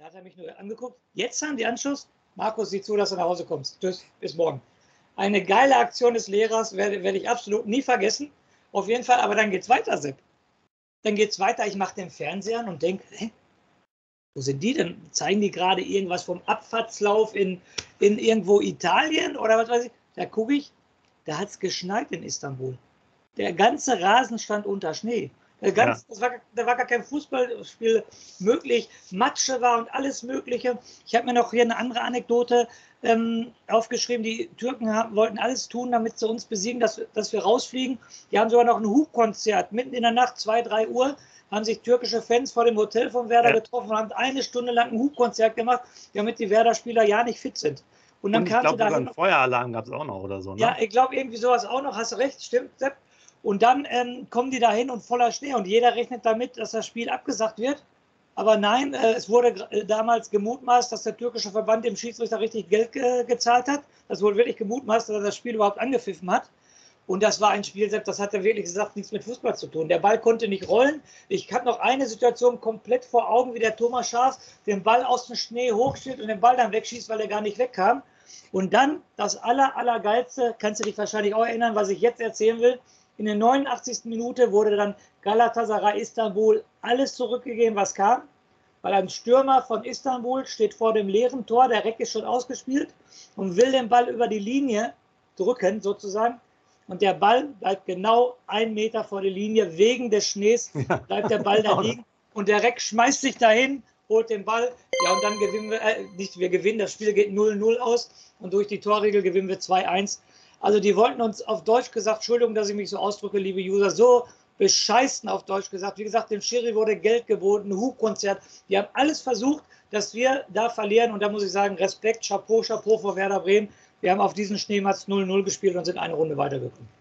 Da hat er mich nur angeguckt. Jetzt haben die Anschluss. Markus, sieh zu, dass du nach Hause kommst. Tschüss, bis morgen. Eine geile Aktion des Lehrers werde, werde ich absolut nie vergessen. Auf jeden Fall, aber dann geht's weiter, Sepp. Dann geht's weiter. Ich mache den Fernseher an und denke, hä? Wo sind die denn? Zeigen die gerade irgendwas vom Abfahrtslauf in, in irgendwo Italien oder was weiß ich? Da gucke ich, da hat es geschneit in Istanbul. Der ganze Rasen stand unter Schnee. Ganz, ja. das war, da war gar kein Fußballspiel möglich. Matsche war und alles Mögliche. Ich habe mir noch hier eine andere Anekdote ähm, aufgeschrieben. Die Türken haben, wollten alles tun, damit sie uns besiegen, dass, dass wir rausfliegen. Die haben sogar noch ein Hubkonzert. Mitten in der Nacht, 2, 3 Uhr, haben sich türkische Fans vor dem Hotel von Werder ja. getroffen und haben eine Stunde lang ein Hubkonzert gemacht, damit die Werder-Spieler ja nicht fit sind. Und dann und kam ich glaube, einen Feueralarm gab es auch noch oder so. Ne? Ja, ich glaube, irgendwie sowas auch noch. Hast du recht, stimmt, Sepp. Und dann ähm, kommen die da hin und voller Schnee und jeder rechnet damit, dass das Spiel abgesagt wird. Aber nein, äh, es wurde äh, damals gemutmaßt, dass der türkische Verband dem Schiedsrichter richtig Geld ge gezahlt hat. Das wurde wirklich gemutmaßt, dass er das Spiel überhaupt angepfiffen hat. Und das war ein Spiel, das hat er wirklich gesagt, nichts mit Fußball zu tun. Der Ball konnte nicht rollen. Ich habe noch eine Situation komplett vor Augen, wie der Thomas Schaaf den Ball aus dem Schnee hochschießt und den Ball dann wegschießt, weil er gar nicht wegkam. Und dann das aller, allergeilste, kannst du dich wahrscheinlich auch erinnern, was ich jetzt erzählen will. In der 89. Minute wurde dann Galatasaray Istanbul alles zurückgegeben, was kam. Weil ein Stürmer von Istanbul steht vor dem leeren Tor, der Reck ist schon ausgespielt und will den Ball über die Linie drücken, sozusagen. Und der Ball bleibt genau einen Meter vor der Linie. Wegen des Schnees bleibt der Ball da liegen. Und der Reck schmeißt sich dahin, holt den Ball. Ja, und dann gewinnen wir, äh, nicht wir gewinnen, das Spiel geht 0-0 aus. Und durch die Torregel gewinnen wir 2-1. Also die wollten uns auf Deutsch gesagt, Entschuldigung, dass ich mich so ausdrücke, liebe User, so bescheißen auf Deutsch gesagt. Wie gesagt, dem Schiri wurde Geld geboten, Hubkonzert. Die haben alles versucht, dass wir da verlieren. Und da muss ich sagen, Respekt, Chapeau, Chapeau vor Werder Bremen. Wir haben auf diesen Schneematz 0-0 gespielt und sind eine Runde weitergekommen.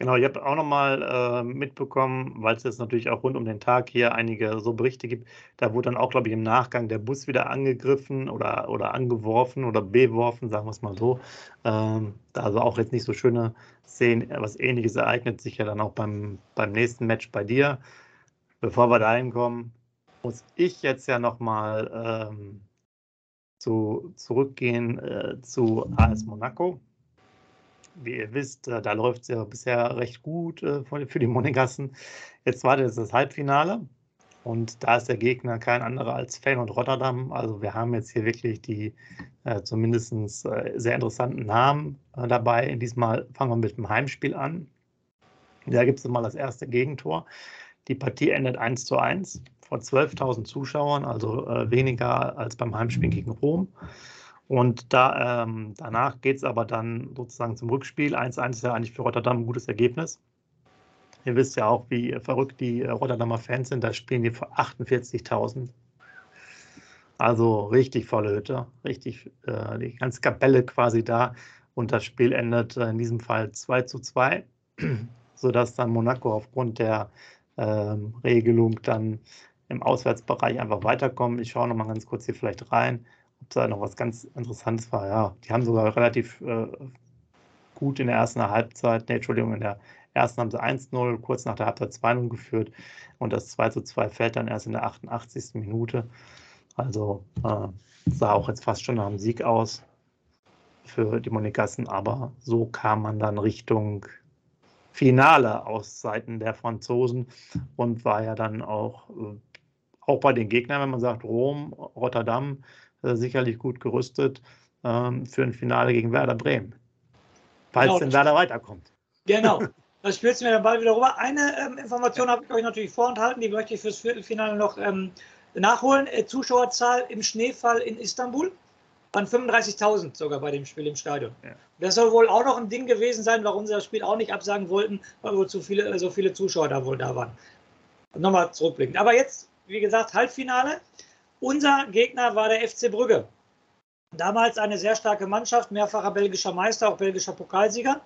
Genau, ich habe auch nochmal äh, mitbekommen, weil es jetzt natürlich auch rund um den Tag hier einige so Berichte gibt, da wurde dann auch, glaube ich, im Nachgang der Bus wieder angegriffen oder, oder angeworfen oder beworfen, sagen wir es mal so. Ähm, also auch jetzt nicht so schöne Szenen. Was ähnliches ereignet sich ja dann auch beim, beim nächsten Match bei dir. Bevor wir dahin kommen, muss ich jetzt ja nochmal ähm, zu, zurückgehen äh, zu AS Monaco wie ihr wisst, äh, da läuft es ja bisher recht gut äh, für die Monegassen. Jetzt war das das Halbfinale und da ist der Gegner kein anderer als Feyenoord Rotterdam. Also wir haben jetzt hier wirklich die äh, zumindest äh, sehr interessanten Namen dabei. Diesmal fangen wir mit dem Heimspiel an. Da gibt es mal das erste Gegentor. Die Partie endet 1 zu 1 vor 12.000 Zuschauern, also weniger als beim Heimspiel gegen Rom. Und da, ähm, danach geht es aber dann sozusagen zum Rückspiel. 1-1 ist ja eigentlich für Rotterdam ein gutes Ergebnis. Ihr wisst ja auch, wie verrückt die äh, Rotterdamer Fans sind. Da spielen die vor 48.000. Also richtig volle Hütte, richtig äh, die ganze Kapelle quasi da. Und das Spiel endet äh, in diesem Fall 2 zu 2, sodass dann Monaco aufgrund der ähm, Regelung dann im Auswärtsbereich einfach weiterkommt. Ich schaue nochmal ganz kurz hier vielleicht rein ob da noch was ganz Interessantes war. Ja, die haben sogar relativ äh, gut in der ersten Halbzeit, nee, Entschuldigung, in der ersten haben sie 1-0, kurz nach der Halbzeit 2-0 geführt und das 2-2 fällt dann erst in der 88. Minute. Also äh, sah auch jetzt fast schon nach einem Sieg aus für die Monegassen, aber so kam man dann Richtung Finale aus Seiten der Franzosen und war ja dann auch, äh, auch bei den Gegnern, wenn man sagt, Rom, Rotterdam, sicherlich gut gerüstet ähm, für ein Finale gegen Werder Bremen. Falls genau, denn Werder weiterkommt. Genau. Das spielst du mir dann bald wieder rüber. Eine ähm, Information habe ich euch natürlich vorenthalten, die möchte ich fürs Viertelfinale noch ähm, nachholen. Äh, Zuschauerzahl im Schneefall in Istanbul waren 35.000 sogar bei dem Spiel im Stadion. Ja. Das soll wohl auch noch ein Ding gewesen sein, warum sie das Spiel auch nicht absagen wollten, weil wohl zu viele, so viele Zuschauer da wohl da waren. Nochmal zurückblicken. Aber jetzt, wie gesagt, Halbfinale. Unser Gegner war der FC Brügge. Damals eine sehr starke Mannschaft, mehrfacher belgischer Meister, auch belgischer Pokalsieger.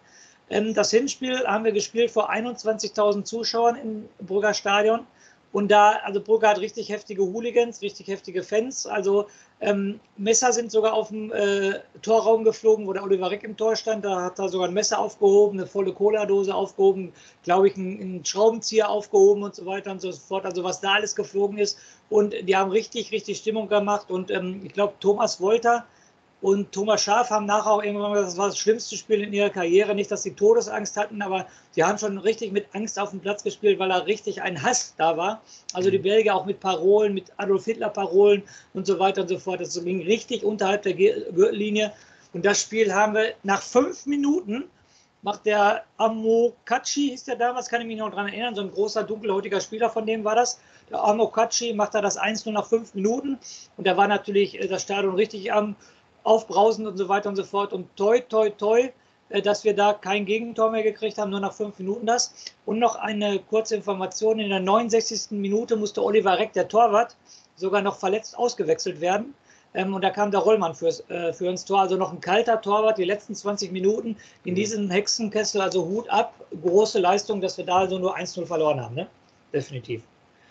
Ähm, das Hinspiel haben wir gespielt vor 21.000 Zuschauern im Brügger Stadion. Und da, also Brügge hat richtig heftige Hooligans, richtig heftige Fans. Also ähm, Messer sind sogar auf dem äh, Torraum geflogen, wo der Oliver Reck im Tor stand. Da hat er sogar ein Messer aufgehoben, eine volle Cola-Dose aufgehoben, glaube ich, einen, einen, Schraubenzieher aufgehoben und so weiter und so fort. Also was da alles geflogen ist. Und die haben richtig, richtig Stimmung gemacht. Und ähm, ich glaube, Thomas Wolter, und Thomas Schaaf haben nachher auch irgendwann gesagt, das war das schlimmste Spiel in ihrer Karriere. Nicht, dass sie Todesangst hatten, aber sie haben schon richtig mit Angst auf dem Platz gespielt, weil da richtig ein Hass da war. Also die mhm. Belgier auch mit Parolen, mit Adolf Hitler Parolen und so weiter und so fort. Das ging richtig unterhalb der Gürtellinie. Und das Spiel haben wir nach fünf Minuten macht der Amokachi, hieß der damals, kann ich mich noch daran erinnern, so ein großer dunkelhäutiger Spieler von dem war das. Der Amokachi macht da das 1 nur nach fünf Minuten und da war natürlich äh, das Stadion richtig am aufbrausend und so weiter und so fort. Und toi, toi, toi, äh, dass wir da kein Gegentor mehr gekriegt haben, nur nach fünf Minuten das. Und noch eine kurze Information: In der 69. Minute musste Oliver Reck, der Torwart, sogar noch verletzt ausgewechselt werden. Ähm, und da kam der Rollmann fürs, äh, für ins Tor. Also noch ein kalter Torwart, die letzten 20 Minuten in mhm. diesem Hexenkessel. Also Hut ab, große Leistung, dass wir da also nur 1-0 verloren haben. Ne? Definitiv.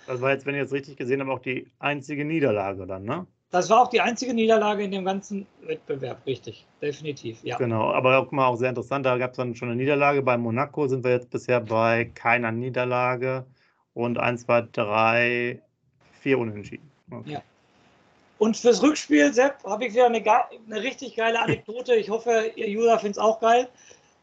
Das war jetzt, wenn ich jetzt richtig gesehen habe, auch die einzige Niederlage dann, ne? Das war auch die einzige Niederlage in dem ganzen Wettbewerb, richtig, definitiv, ja. Genau, aber auch mal auch sehr interessant, da gab es dann schon eine Niederlage. Bei Monaco sind wir jetzt bisher bei keiner Niederlage und 1, 2, 3, 4 Unentschieden. Okay. Ja. Und fürs Rückspiel, Sepp, habe ich wieder eine, eine, richtig geile Anekdote. Ich hoffe, ihr User findet es auch geil.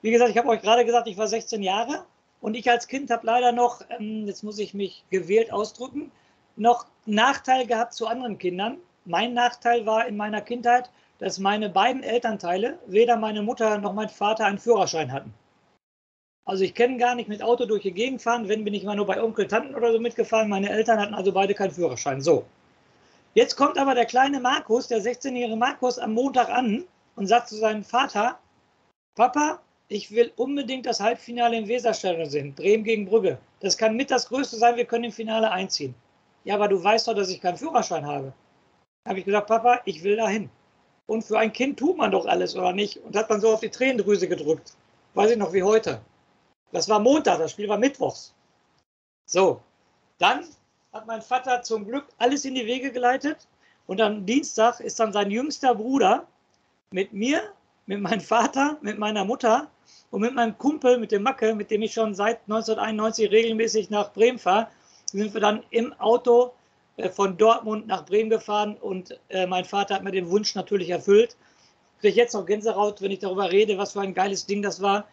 Wie gesagt, ich habe euch gerade gesagt, ich war 16 Jahre und ich als Kind habe leider noch, ähm, jetzt muss ich mich gewählt ausdrücken, noch Nachteil gehabt zu anderen Kindern mein Nachteil war in meiner Kindheit, dass meine beiden Elternteile, weder meine Mutter noch mein Vater, einen Führerschein hatten. Also ich kenne gar nicht mit Auto durch die Gegend fahren, wenn bin ich mal nur bei Onkel, Tanten oder so mitgefahren. Meine Eltern hatten also beide keinen Führerschein. So. Jetzt kommt aber der kleine Markus, der 16-jährige Markus, am Montag an und sagt zu seinem Vater, Papa, ich will unbedingt das Halbfinale im Weserstadion sehen, Bremen gegen Brügge. Das kann mit das Größte sein, wir können im Finale einziehen. Ja, aber du weißt doch, dass ich keinen Führerschein habe habe ich gesagt, Papa, ich will dahin. Und für ein Kind tut man doch alles, oder nicht? Und hat dann so auf die Tränendrüse gedrückt. Weiß ich noch wie heute. Das war Montag, das Spiel war Mittwochs. So, dann hat mein Vater zum Glück alles in die Wege geleitet. Und am Dienstag ist dann sein jüngster Bruder mit mir, mit meinem Vater, mit meiner Mutter und mit meinem Kumpel, mit dem Macke, mit dem ich schon seit 1991 regelmäßig nach Bremen fahre, sind wir dann im Auto von Dortmund nach Bremen gefahren und äh, mein Vater hat mir den Wunsch natürlich erfüllt. Kriege jetzt noch Gänsehaut, wenn ich darüber rede, was für ein geiles Ding das war.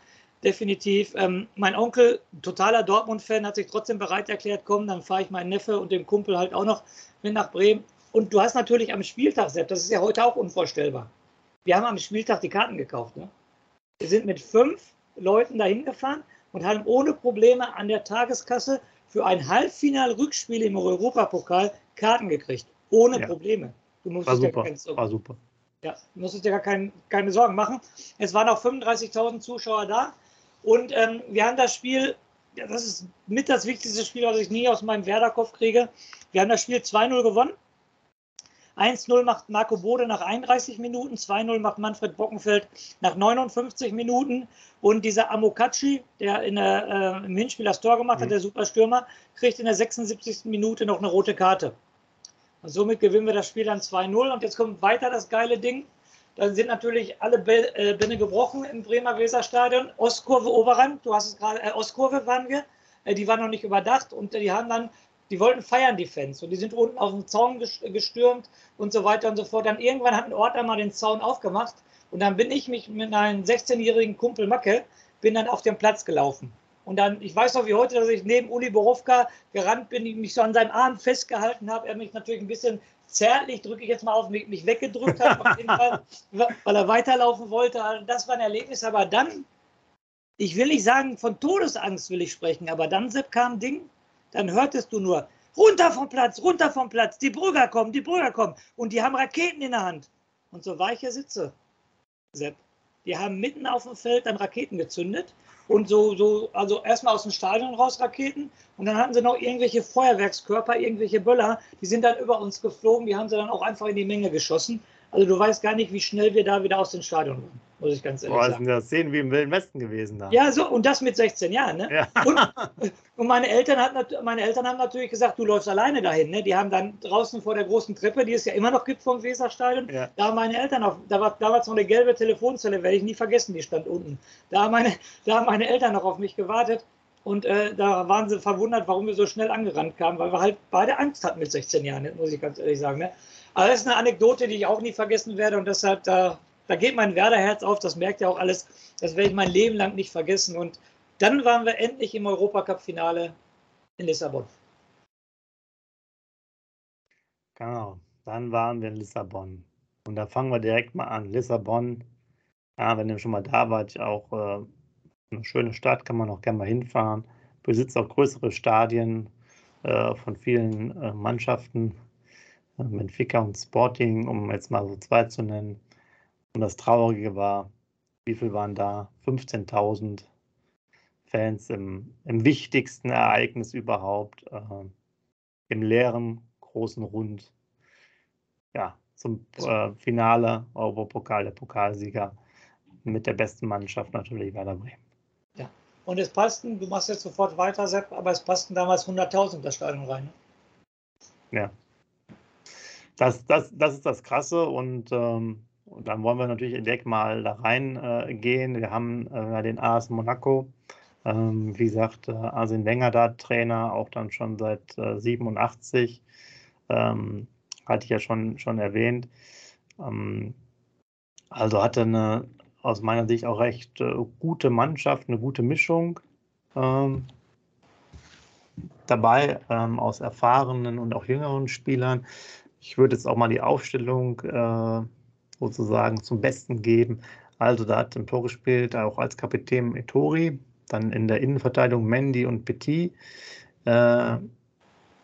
Definitiv. Ähm, mein Onkel, totaler Dortmund-Fan, hat sich trotzdem bereit erklärt, komm, dann fahre ich meinen Neffe und den Kumpel halt auch noch mit nach Bremen. Und du hast natürlich am Spieltag, Sepp, das ist ja heute auch unvorstellbar. Wir haben am Spieltag die Karten gekauft. Ne? Wir sind mit fünf Leuten dahin gefahren und haben ohne Probleme an der Tageskasse für ein Halbfinal-Rückspiel im Europapokal Karten gekriegt. Ohne ja. Probleme. Du musst war, super. Ja war super. Ja, musstest dir gar kein, keine Sorgen machen. Es waren auch 35.000 Zuschauer da. Und ähm, wir haben das Spiel, ja, das ist mit das wichtigste Spiel, was ich nie aus meinem Werderkopf kriege. Wir haben das Spiel 2-0 gewonnen. 1-0 macht Marco Bode nach 31 Minuten, 2-0 macht Manfred Bockenfeld nach 59 Minuten. Und dieser Amokachi, der in der, äh, im Hinspiel das Tor gemacht hat, mhm. der Superstürmer, kriegt in der 76. Minute noch eine rote Karte. Und somit gewinnen wir das Spiel dann 2-0. Und jetzt kommt weiter das geile Ding. Dann sind natürlich alle äh, Bände gebrochen im Bremer Weserstadion. Ostkurve Oberrand, du hast es gerade, äh, Ostkurve waren wir. Äh, die waren noch nicht überdacht und die haben dann die wollten feiern, die Fans. Und die sind unten auf den Zaun gestürmt und so weiter und so fort. Dann irgendwann hat ein Ort einmal den Zaun aufgemacht. Und dann bin ich mich mit einem 16-jährigen Kumpel Macke, bin dann auf den Platz gelaufen. Und dann, ich weiß noch wie heute, dass ich neben Uli Borowka gerannt bin, mich so an seinem Arm festgehalten habe. Er mich natürlich ein bisschen zärtlich, drücke ich jetzt mal auf, mich, mich weggedrückt hat, auf jeden Fall, weil er weiterlaufen wollte. Also das war ein Erlebnis, aber dann, ich will nicht sagen, von Todesangst will ich sprechen, aber dann, Sepp, kam ein Ding, dann hörtest du nur, runter vom Platz, runter vom Platz, die Brügger kommen, die Brügger kommen und die haben Raketen in der Hand. Und so war ich hier sitze, Sepp. Die haben mitten auf dem Feld dann Raketen gezündet und so, so also erstmal aus dem Stadion raus Raketen und dann hatten sie noch irgendwelche Feuerwerkskörper, irgendwelche Böller, die sind dann über uns geflogen, die haben sie dann auch einfach in die Menge geschossen. Also du weißt gar nicht, wie schnell wir da wieder aus dem Stadion waren, muss ich ganz ehrlich Boah, sagen. sind das Szenen wie im Wilden Westen gewesen da. Ja, so, und das mit 16 Jahren. Ne? Ja. Und, und, meine, Eltern hat, meine Eltern haben natürlich gesagt, du läufst alleine dahin. Ne? Die haben dann draußen vor der großen Treppe, die es ja immer noch gibt vom Weserstadion, ja. da haben meine Eltern auf, da war damals noch eine gelbe Telefonzelle, werde ich nie vergessen, die stand unten. Da haben meine, da haben meine Eltern noch auf mich gewartet. Und äh, da waren sie verwundert, warum wir so schnell angerannt kamen, weil wir halt beide Angst hatten mit 16 Jahren, ne? muss ich ganz ehrlich sagen. Ne? Aber das ist eine Anekdote, die ich auch nie vergessen werde und deshalb, da, da geht mein Werderherz auf, das merkt ja auch alles, das werde ich mein Leben lang nicht vergessen. Und dann waren wir endlich im Europacup-Finale in Lissabon. Genau, dann waren wir in Lissabon. Und da fangen wir direkt mal an. Lissabon, ja, wenn ihr schon mal da wart, auch äh, eine schöne Stadt, kann man auch gerne mal hinfahren. Besitzt auch größere Stadien äh, von vielen äh, Mannschaften. Benfica und Sporting, um jetzt mal so zwei zu nennen. Und das Traurige war, wie viel waren da? 15.000 Fans im, im, wichtigsten Ereignis überhaupt, äh, im leeren großen Rund. Ja, zum äh, Finale Europapokal, der Pokalsieger mit der besten Mannschaft natürlich Werder Bremen. Ja, und es passten, du machst jetzt sofort weiter, Sepp, aber es passten damals 100.000 das Stadion rein. Ne? Ja, das, das, das ist das Krasse und, ähm, und dann wollen wir natürlich direkt mal da reingehen. Äh, wir haben äh, den AS Monaco, ähm, wie gesagt, äh, Arsene Wenger da Trainer, auch dann schon seit äh, 87, ähm, hatte ich ja schon, schon erwähnt. Ähm, also hatte eine aus meiner Sicht auch recht äh, gute Mannschaft, eine gute Mischung ähm, dabei ähm, aus erfahrenen und auch jüngeren Spielern. Ich würde jetzt auch mal die Aufstellung äh, sozusagen zum Besten geben. Also da hat im Tor gespielt, auch als Kapitän Etori, dann in der Innenverteidigung Mendy und Petit. Äh,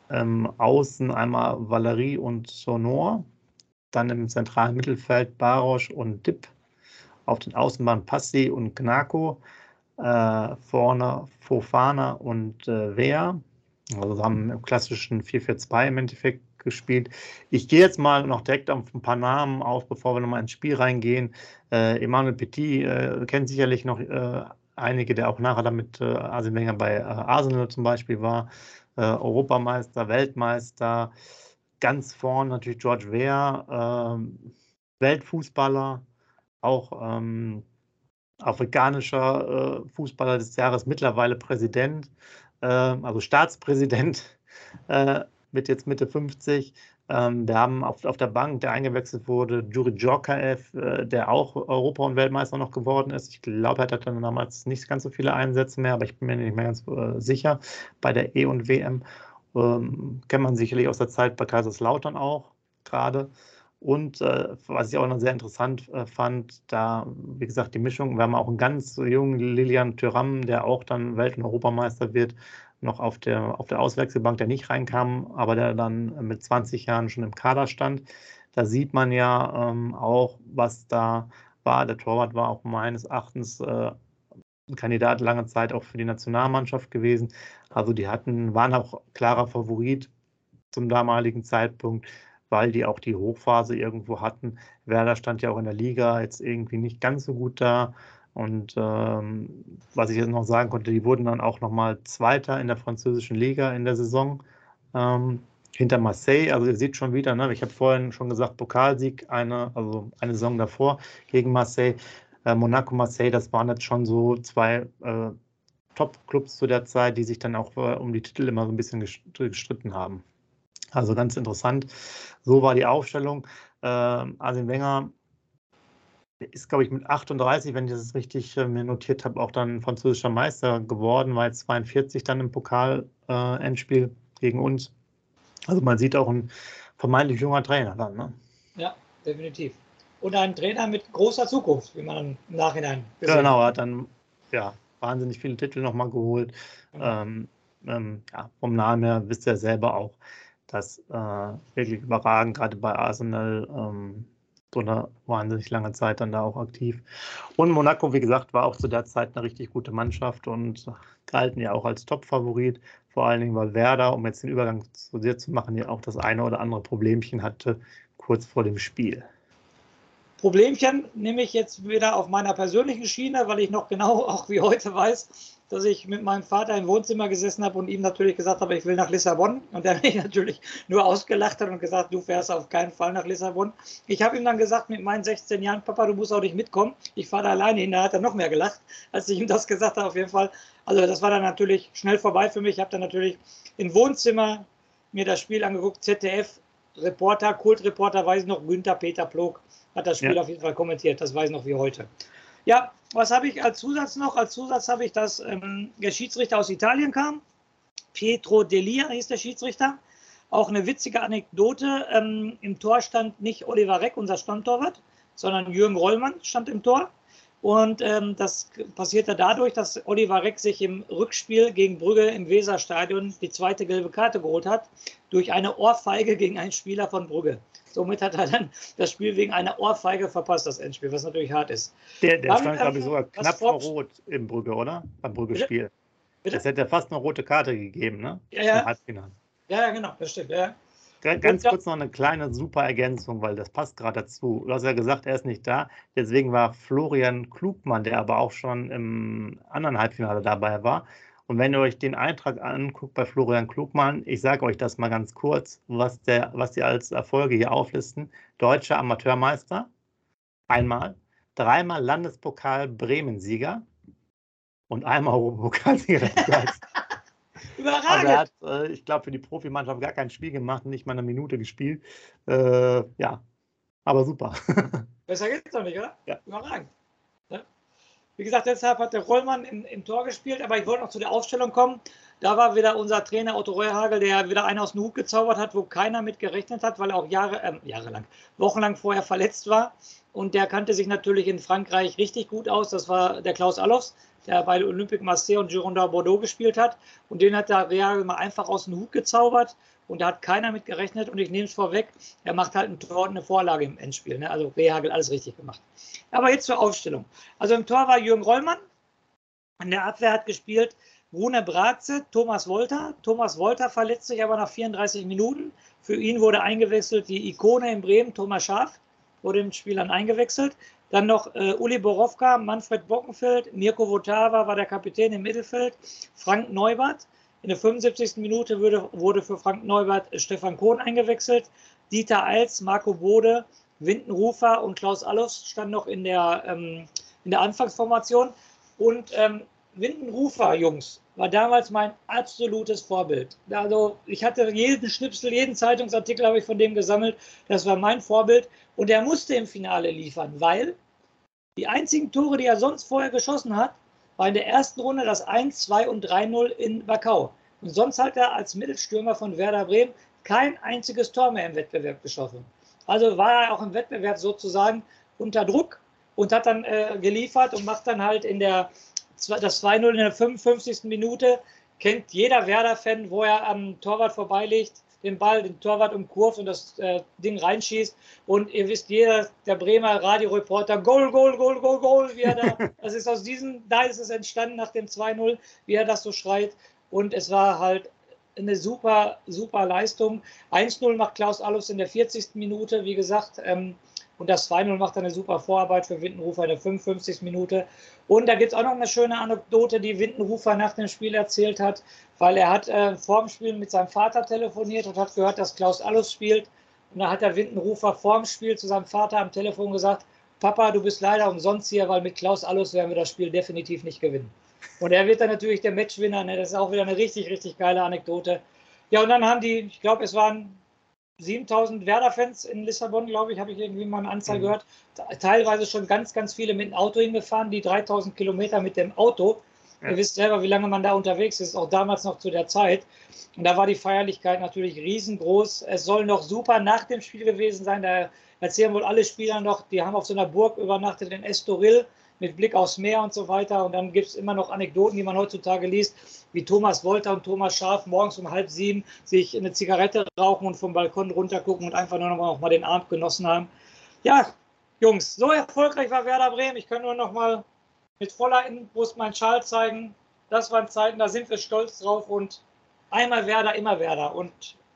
ähm, außen einmal Valerie und Sonor, dann im zentralen Mittelfeld Barosch und Dipp, auf den Außenbahnen Passi und Gnako, äh, vorne Fofana und äh, Wea. Also haben im klassischen 4-4-2 im Endeffekt gespielt. Ich gehe jetzt mal noch direkt auf ein paar Namen auf, bevor wir nochmal ins Spiel reingehen. Äh, Emmanuel Petit äh, kennt sicherlich noch äh, einige, der auch nachher damit äh, Arsene Wenger bei äh, Arsenal zum Beispiel war. Äh, Europameister, Weltmeister, ganz vorn natürlich George Weah, ähm, Weltfußballer, auch ähm, afrikanischer äh, Fußballer des Jahres, mittlerweile Präsident, also Staatspräsident mit jetzt Mitte 50. Ähm, wir haben auf, auf der Bank, der eingewechselt wurde, Juri Djorkaev, äh, der auch Europa- und Weltmeister noch geworden ist. Ich glaube, er hatte dann damals nicht ganz so viele Einsätze mehr, aber ich bin mir nicht mehr ganz äh, sicher. Bei der E- und WM ähm, kennt man sicherlich aus der Zeit bei Kaiserslautern auch gerade. Und äh, was ich auch noch sehr interessant äh, fand, da, wie gesagt, die Mischung, wir haben auch einen ganz jungen Lilian Thuram, der auch dann Welt- und Europameister wird, noch auf der, auf der Auswechselbank, der nicht reinkam, aber der dann mit 20 Jahren schon im Kader stand. Da sieht man ja ähm, auch, was da war. Der Torwart war auch meines Erachtens äh, ein Kandidat lange Zeit auch für die Nationalmannschaft gewesen. Also die hatten, waren auch klarer Favorit zum damaligen Zeitpunkt, weil die auch die Hochphase irgendwo hatten. Werder stand ja auch in der Liga jetzt irgendwie nicht ganz so gut da. Und ähm, was ich jetzt noch sagen konnte, die wurden dann auch nochmal Zweiter in der französischen Liga in der Saison ähm, hinter Marseille. Also ihr seht schon wieder, ne, ich habe vorhin schon gesagt, Pokalsieg, eine, also eine Saison davor gegen Marseille. Äh, Monaco, Marseille, das waren jetzt schon so zwei äh, Top-Clubs zu der Zeit, die sich dann auch äh, um die Titel immer so ein bisschen gestritten haben. Also ganz interessant. So war die Aufstellung. Äh, Arsene Wenger ist, glaube ich, mit 38, wenn ich das richtig äh, mir notiert habe, auch dann französischer Meister geworden, war jetzt 42 dann im Pokal-Endspiel äh, gegen uns. Also man sieht auch ein vermeintlich junger Trainer dann, ne? Ja, definitiv. Und ein Trainer mit großer Zukunft, wie man im Nachhinein gesehen Genau, er hat dann ja, wahnsinnig viele Titel nochmal geholt. Genau. Ähm, ähm, ja, vom Namen her wisst ihr selber auch, dass äh, wirklich überragend, gerade bei Arsenal, ähm, so eine wahnsinnig lange Zeit dann da auch aktiv. Und Monaco, wie gesagt, war auch zu der Zeit eine richtig gute Mannschaft und galten ja auch als Top-Favorit. Vor allen Dingen, weil Werder, um jetzt den Übergang zu dir zu machen, ja auch das eine oder andere Problemchen hatte kurz vor dem Spiel. Problemchen nehme ich jetzt wieder auf meiner persönlichen Schiene, weil ich noch genau auch wie heute weiß, dass ich mit meinem Vater im Wohnzimmer gesessen habe und ihm natürlich gesagt habe, ich will nach Lissabon. Und er mich natürlich nur ausgelacht hat und gesagt, du fährst auf keinen Fall nach Lissabon. Ich habe ihm dann gesagt, mit meinen 16 Jahren, Papa, du musst auch nicht mitkommen. Ich fahre da alleine hin. Da hat er noch mehr gelacht, als ich ihm das gesagt habe, auf jeden Fall. Also das war dann natürlich schnell vorbei für mich. Ich habe dann natürlich im Wohnzimmer mir das Spiel angeguckt, ZDF, Reporter, Kultreporter, weiß ich noch, Günther Peter Plog hat das Spiel ja. auf jeden Fall kommentiert, das weiß ich noch wie heute. Ja, was habe ich als Zusatz noch? Als Zusatz habe ich, dass ähm, der Schiedsrichter aus Italien kam. Pietro Delia hieß der Schiedsrichter. Auch eine witzige Anekdote. Ähm, Im Tor stand nicht Oliver Reck, unser Stammtorwart, sondern Jürgen Rollmann stand im Tor. Und ähm, das passierte dadurch, dass Oliver Reck sich im Rückspiel gegen Brügge im Weserstadion die zweite gelbe Karte geholt hat, durch eine Ohrfeige gegen einen Spieler von Brügge. Somit hat er dann das Spiel wegen einer Ohrfeige verpasst, das Endspiel, was natürlich hart ist. Der, der stand, glaube ich, sogar knapp vor Rot im Brügge, oder? Beim Brügge-Spiel. Das hätte ja fast eine rote Karte gegeben, ne? Ja, ja. Ja, ja, genau, das stimmt. Ja. Ganz kurz noch eine kleine super Ergänzung, weil das passt gerade dazu. Du hast ja gesagt, er ist nicht da. Deswegen war Florian Klugmann, der aber auch schon im anderen Halbfinale dabei war. Und wenn ihr euch den Eintrag anguckt bei Florian Klugmann, ich sage euch das mal ganz kurz, was, der, was die als Erfolge hier auflisten. Deutscher Amateurmeister, einmal. Dreimal Landespokal Bremen-Sieger und einmal Europapokalsieger. Überragend. Also er hat, äh, ich glaube, für die Profimannschaft gar kein Spiel gemacht, nicht mal eine Minute gespielt. Äh, ja, aber super. Besser geht's doch nicht, oder? Ja. Überragend. Ja. Wie gesagt, deshalb hat der Rollmann im, im, Tor gespielt, aber ich wollte noch zu der Aufstellung kommen. Da war wieder unser Trainer Otto Reuhagel, der wieder einen aus dem Hut gezaubert hat, wo keiner mit gerechnet hat, weil er auch Jahre, äh, jahrelang, wochenlang vorher verletzt war. Und der kannte sich natürlich in Frankreich richtig gut aus. Das war der Klaus Allofs, der bei Olympique Marseille und Girondin Bordeaux gespielt hat. Und den hat der Real mal einfach aus dem Hut gezaubert. Und da hat keiner mit gerechnet. Und ich nehme es vorweg, er macht halt ein Tor und eine Vorlage im Endspiel. Ne? Also Rehagel alles richtig gemacht. Aber jetzt zur Aufstellung. Also im Tor war Jürgen Rollmann. In der Abwehr hat gespielt Rune Bratze, Thomas Wolter. Thomas Wolter verletzt sich aber nach 34 Minuten. Für ihn wurde eingewechselt die Ikone in Bremen, Thomas Schaaf, wurde im Spiel dann eingewechselt. Dann noch äh, Uli Borowka, Manfred Bockenfeld, Mirko Votava war der Kapitän im Mittelfeld, Frank Neubert. In der 75. Minute wurde, wurde für Frank Neubert Stefan Kohn eingewechselt. Dieter Eils, Marco Bode, Winden Rufer und Klaus Allofs standen noch in der, ähm, in der Anfangsformation. Und ähm, Winden Rufer, Jungs, war damals mein absolutes Vorbild. Also ich hatte jeden Schnipsel, jeden Zeitungsartikel habe ich von dem gesammelt. Das war mein Vorbild. Und er musste im Finale liefern, weil die einzigen Tore, die er sonst vorher geschossen hat, war in der ersten Runde das 1, 2 und 3-0 in Wachau. Und sonst hat er als Mittelstürmer von Werder Bremen kein einziges Tor mehr im Wettbewerb geschossen. Also war er auch im Wettbewerb sozusagen unter Druck und hat dann äh, geliefert und macht dann halt in der das 2-0 in der 55. Minute. Kennt jeder Werder-Fan, wo er am Torwart vorbeilegt den Ball, den Torwart umkurvt und das äh, Ding reinschießt. Und ihr wisst, jeder der Bremer Radioreporter, Goal, Goal, Goal, Goal, Goal, wie er da, das ist aus diesem, da ist es entstanden nach dem 2-0, wie er das so schreit. Und es war halt eine super, super Leistung. 1-0 macht Klaus Allofs in der 40. Minute, wie gesagt. Ähm, und das 2-0 macht eine super Vorarbeit für Windenrufer in der 55. Minute. Und da gibt es auch noch eine schöne Anekdote, die Windenrufer nach dem Spiel erzählt hat, weil er hat äh, vor dem Spiel mit seinem Vater telefoniert und hat gehört, dass Klaus Allus spielt. Und da hat der Windenrufer vor dem Spiel zu seinem Vater am Telefon gesagt, Papa, du bist leider umsonst hier, weil mit Klaus Allus werden wir das Spiel definitiv nicht gewinnen. Und er wird dann natürlich der Matchwinner. Ne? Das ist auch wieder eine richtig, richtig geile Anekdote. Ja, und dann haben die, ich glaube, es waren 7000 Werder-Fans in Lissabon, glaube ich, habe ich irgendwie mal eine Anzahl mhm. gehört. Teilweise schon ganz, ganz viele mit dem Auto hingefahren, die 3000 Kilometer mit dem Auto Ja. Ihr wisst selber, wie lange man da unterwegs ist, auch damals noch zu der Zeit. Und da war die Feierlichkeit natürlich riesengroß. Es soll noch super nach dem Spiel gewesen sein. Da erzählen wohl alle Spieler noch, die haben auf so einer Burg übernachtet in Estoril mit Blick aufs Meer und so weiter. Und dann gibt es immer noch Anekdoten, die man heutzutage liest, wie Thomas Wolter und Thomas Scharf morgens um halb sieben sich eine Zigarette rauchen und vom Balkon runtergucken und einfach nur noch mal den Abend genossen haben. Ja, Jungs, so erfolgreich war Werder Bremen. Ich kann nur noch mal mit voller Inbrust meinen Schal zeigen. Das waren Zeiten, da sind wir stolz drauf und einmal Werder, immer Werder. Und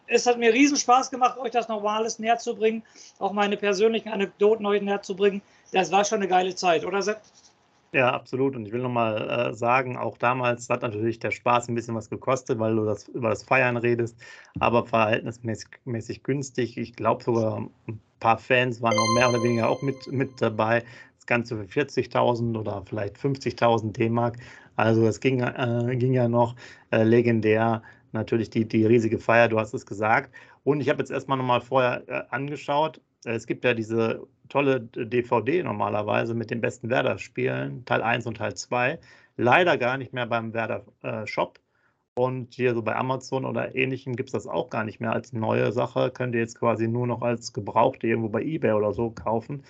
es hat mir riesen Spaß gemacht, euch das nochmal alles näher zu bringen, auch meine persönlichen Anekdoten euch näher zu bringen. Das war schon eine geile Zeit, oder Sepp? Ja, absolut. Und ich will nochmal äh, sagen, auch damals hat natürlich der Spaß ein bisschen was gekostet, weil du das, über das Feiern redest, aber verhältnismäßig günstig. Ich glaube sogar ein paar Fans waren noch mehr oder weniger auch mit, mit dabei. Das Ganze für 40.000 oder vielleicht 50.000 D-Mark. Also es ging, äh, ging ja noch äh, legendär. Natürlich die, die riesige Feier, du hast es gesagt. Und ich habe jetzt erstmal nochmal vorher äh, angeschaut. Es gibt ja diese tolle DVD normalerweise mit den besten Werder-Spielen, Teil 1 und Teil 2. Leider gar nicht mehr beim Werder-Shop. Äh, und hier so bei Amazon oder ähnlichem gibt es das auch gar nicht mehr als neue Sache. Könnt ihr jetzt quasi nur noch als Gebrauchte irgendwo bei Ebay oder so kaufen.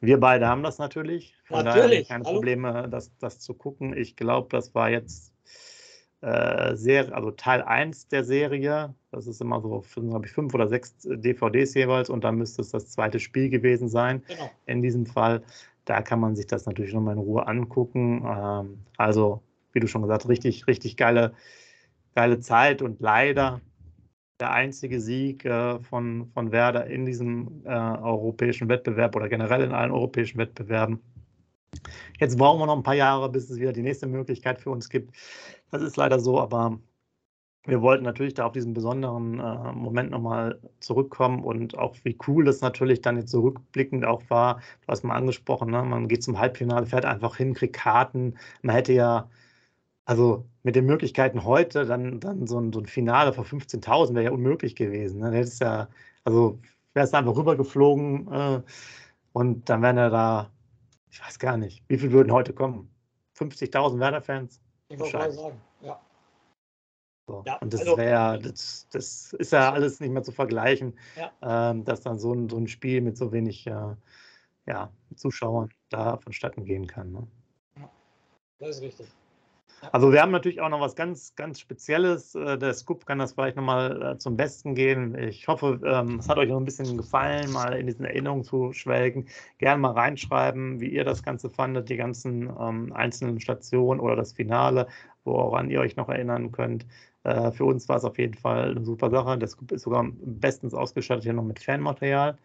Wir beide haben das natürlich. Von natürlich. keine Hallo. Probleme, das, das zu gucken. Ich glaube, das war jetzt äh, Serie, also Teil 1 der Serie. Das ist immer so, glaube ich, fünf oder sechs DVDs jeweils und dann müsste es das zweite Spiel gewesen sein. Genau. In diesem Fall. Da kann man sich das natürlich nochmal in Ruhe angucken. Ähm, also, wie du schon gesagt hast, richtig, richtig geile, geile Zeit und leider der einzige Sieg äh, von, von Werder in diesem äh, europäischen Wettbewerb oder generell in allen europäischen Wettbewerben. Jetzt brauchen wir noch ein paar Jahre, bis es wieder die nächste Möglichkeit für uns gibt. Das ist leider so, aber wir wollten natürlich da auf diesen besonderen äh, Moment nochmal zurückkommen und auch wie cool das natürlich dann jetzt zurückblickend auch war. Du hast mal angesprochen, ne? man geht zum Halbfinale, fährt einfach hin, kriegt Karten. Man hätte ja, also mit den Möglichkeiten heute, dann, dann so, ein, so ein Finale vor 15.000 wäre ja unmöglich gewesen. Ne? Hättest ja, also wärst einfach rübergeflogen äh, und dann wären ja da, ich weiß gar nicht, wie viel würden heute kommen? 50.000 Werder-Fans? Ich wollte gerade sagen, ja. So. Ja, und das also, wäre, das, das, ist ja alles nicht mehr zu vergleichen, ja. ähm, dass dann so ein, so ein Spiel mit so wenig äh, ja, Zuschauern da vonstatten gehen kann. Ne? Ja, das ist richtig. Also wir haben natürlich auch noch was ganz, ganz Spezielles. Äh, der Scoop kann das vielleicht nochmal äh, zum Besten gehen. Ich hoffe, ähm, es hat euch noch ein bisschen gefallen, mal in diesen Erinnerungen zu schwelgen. Gerne mal reinschreiben, wie ihr das Ganze fandet, die ganzen ähm, einzelnen Stationen oder das Finale, woran ihr euch noch erinnern könnt. Äh, für uns war es auf jeden Fall eine super Sache. Der Scoop ist sogar bestens ausgestattet hier noch mit Fanmaterial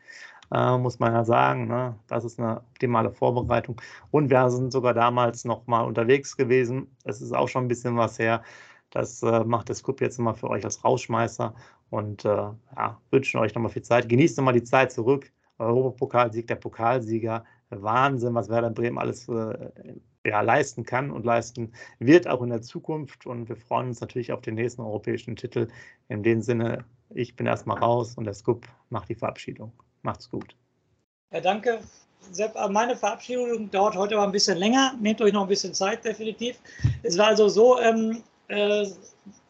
äh, muss man ja sagen. Ne? Das ist eine optimale Vorbereitung. Und wir sind sogar damals noch mal unterwegs gewesen. Es ist auch schon ein bisschen was her. Das äh, macht der Scoop jetzt immer für euch als Rausschmeißer und äh, ja, wünschen euch nochmal viel Zeit. Genießt nochmal die Zeit zurück. Europapokalsieg, der Pokalsieger. Wahnsinn, was Werder Bremen alles äh, ja, leisten kann und leisten wird, auch in der Zukunft. Und wir freuen uns natürlich auf den nächsten europäischen Titel. In dem Sinne, ich bin erstmal raus und der Scoop macht die Verabschiedung. Macht's gut. Ja, danke. Sepp, meine Verabschiedung dauert heute aber ein bisschen länger. Nehmt euch noch ein bisschen Zeit, definitiv. Es war also so, ähm, äh,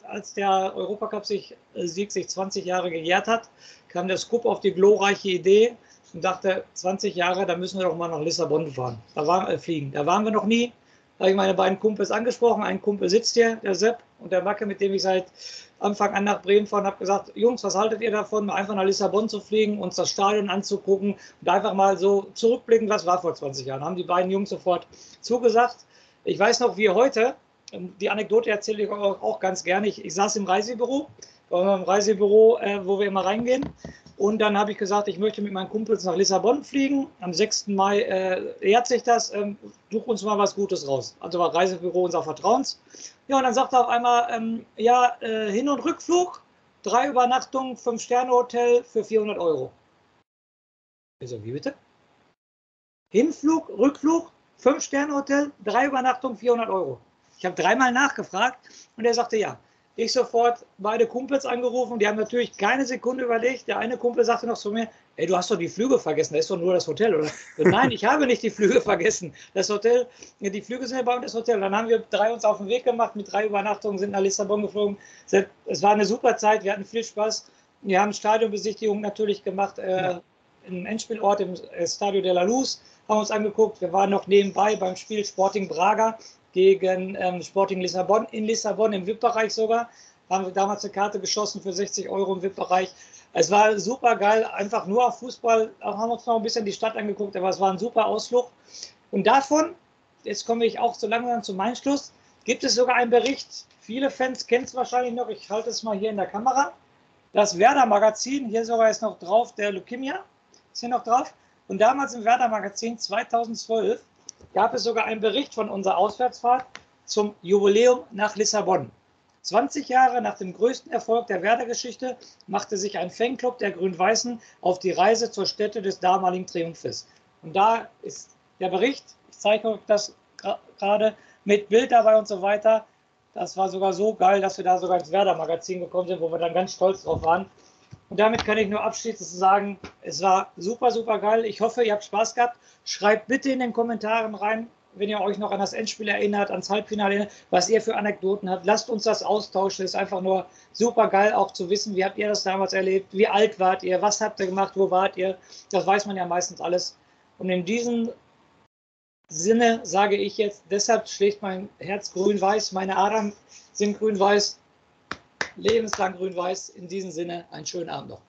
als der Europacup-Sieg äh, sich 20 Jahre gejährt hat, kam der Scoop auf die glorreiche Idee und dachte, 20 Jahre, da müssen wir doch mal nach Lissabon fahren. Da waren, äh, fliegen. Da waren wir noch nie. Habe ich meine beiden Kumpels angesprochen. Ein Kumpel sitzt hier, der Sepp, und der Macke, mit dem ich seit Anfang an nach Bremen fahre habe gesagt, Jungs, was haltet ihr davon, einfach nach Lissabon zu fliegen, uns das Stadion anzugucken und einfach mal so zurückblicken, was war vor 20 Jahren. Haben die beiden Jungs sofort zugesagt. Ich weiß noch, wie heute, die Anekdote erzähle ich auch ganz gerne. Ich, ich saß im Reisebüro, im Reisebüro, äh, wo wir immer reingehen. Und dann habe ich gesagt, ich möchte mit meinen Kumpels nach Lissabon fliegen. Am 6. Mai äh, ehrt sich das. Ähm, such uns mal was Gutes raus. Also war Reisebüro unser Vertrauens. Ja, und dann sagt er auf einmal, ähm, ja, äh, Hin- und Rückflug, drei Übernachtungen, Fünf-Sterne-Hotel für 400 Euro. Ich so, wie bitte? Hinflug, Rückflug, Fünf-Sterne-Hotel, drei Übernachtungen, 400 Euro. Ich habe dreimal nachgefragt und er sagte ja. Ich sofort beide Kumpels angerufen, die haben natürlich keine Sekunde überlegt. Der eine Kumpel sagte noch zu mir, ey, du hast doch die Flüge vergessen, da ist doch nur das Hotel, oder? Nein, ich habe nicht die Flüge vergessen. Das Hotel, die Flüge sind ja bei uns das Hotel. Dann haben wir drei uns auf den Weg gemacht, mit drei Übernachtungen, sind nach Lissabon geflogen. Es war eine super Zeit, wir hatten viel Spaß. Wir haben Stadionbesichtigung natürlich gemacht, äh, ja. im Endspielort im Stadio de la Luz, haben uns angeguckt. Wir waren noch nebenbei beim Spiel Sporting Braga gegen ähm, Sporting Lissabon, in Lissabon im VIP-Bereich sogar. Haben wir damals eine Karte geschossen für 60 Euro im VIP-Bereich. Es war super geil, einfach nur auf Fußball. Auch haben uns noch ein bisschen die Stadt angeguckt, aber es war ein super Ausflug. Und davon, jetzt komme ich auch so langsam zu meinem Schluss, gibt es sogar einen Bericht. Viele Fans kennen es wahrscheinlich noch. Ich halte es mal hier in der Kamera. Das Werder-Magazin, hier sogar ist noch drauf, der Leukemia ist hier noch drauf. Und damals im Werder-Magazin 2012 gab es sogar einen Bericht von unserer Auswärtsfahrt zum Jubiläum nach Lissabon. 20 Jahre nach dem größten Erfolg der Werder-Geschichte machte sich ein Fanclub der Grün-Weißen auf die Reise zur Stätte des damaligen Triumphes. Und da ist der Bericht, ich zeige euch das gerade mit Bild dabei und so weiter. Das war sogar so geil, dass wir da sogar ins Werder-Magazin gekommen sind, wo wir dann ganz stolz drauf waren. Und damit kann ich nur abschließend sagen, es war super, super geil. Ich hoffe, ihr habt Spaß gehabt. Schreibt bitte in den Kommentaren rein, wenn ihr euch noch an das Endspiel erinnert, ans Halbfinale erinnert, was ihr für Anekdoten habt. Lasst uns das austauschen. Es ist einfach nur super geil, auch zu wissen, wie habt ihr das damals erlebt, wie alt wart ihr, was habt ihr gemacht, wo wart ihr. Das weiß man ja meistens alles. Und in diesem Sinne sage ich jetzt, deshalb schlägt mein Herz grün-weiß, meine Adern sind grün-weiß, lebenslang grün-weiß. In diesem Sinne, einen schönen Abend noch.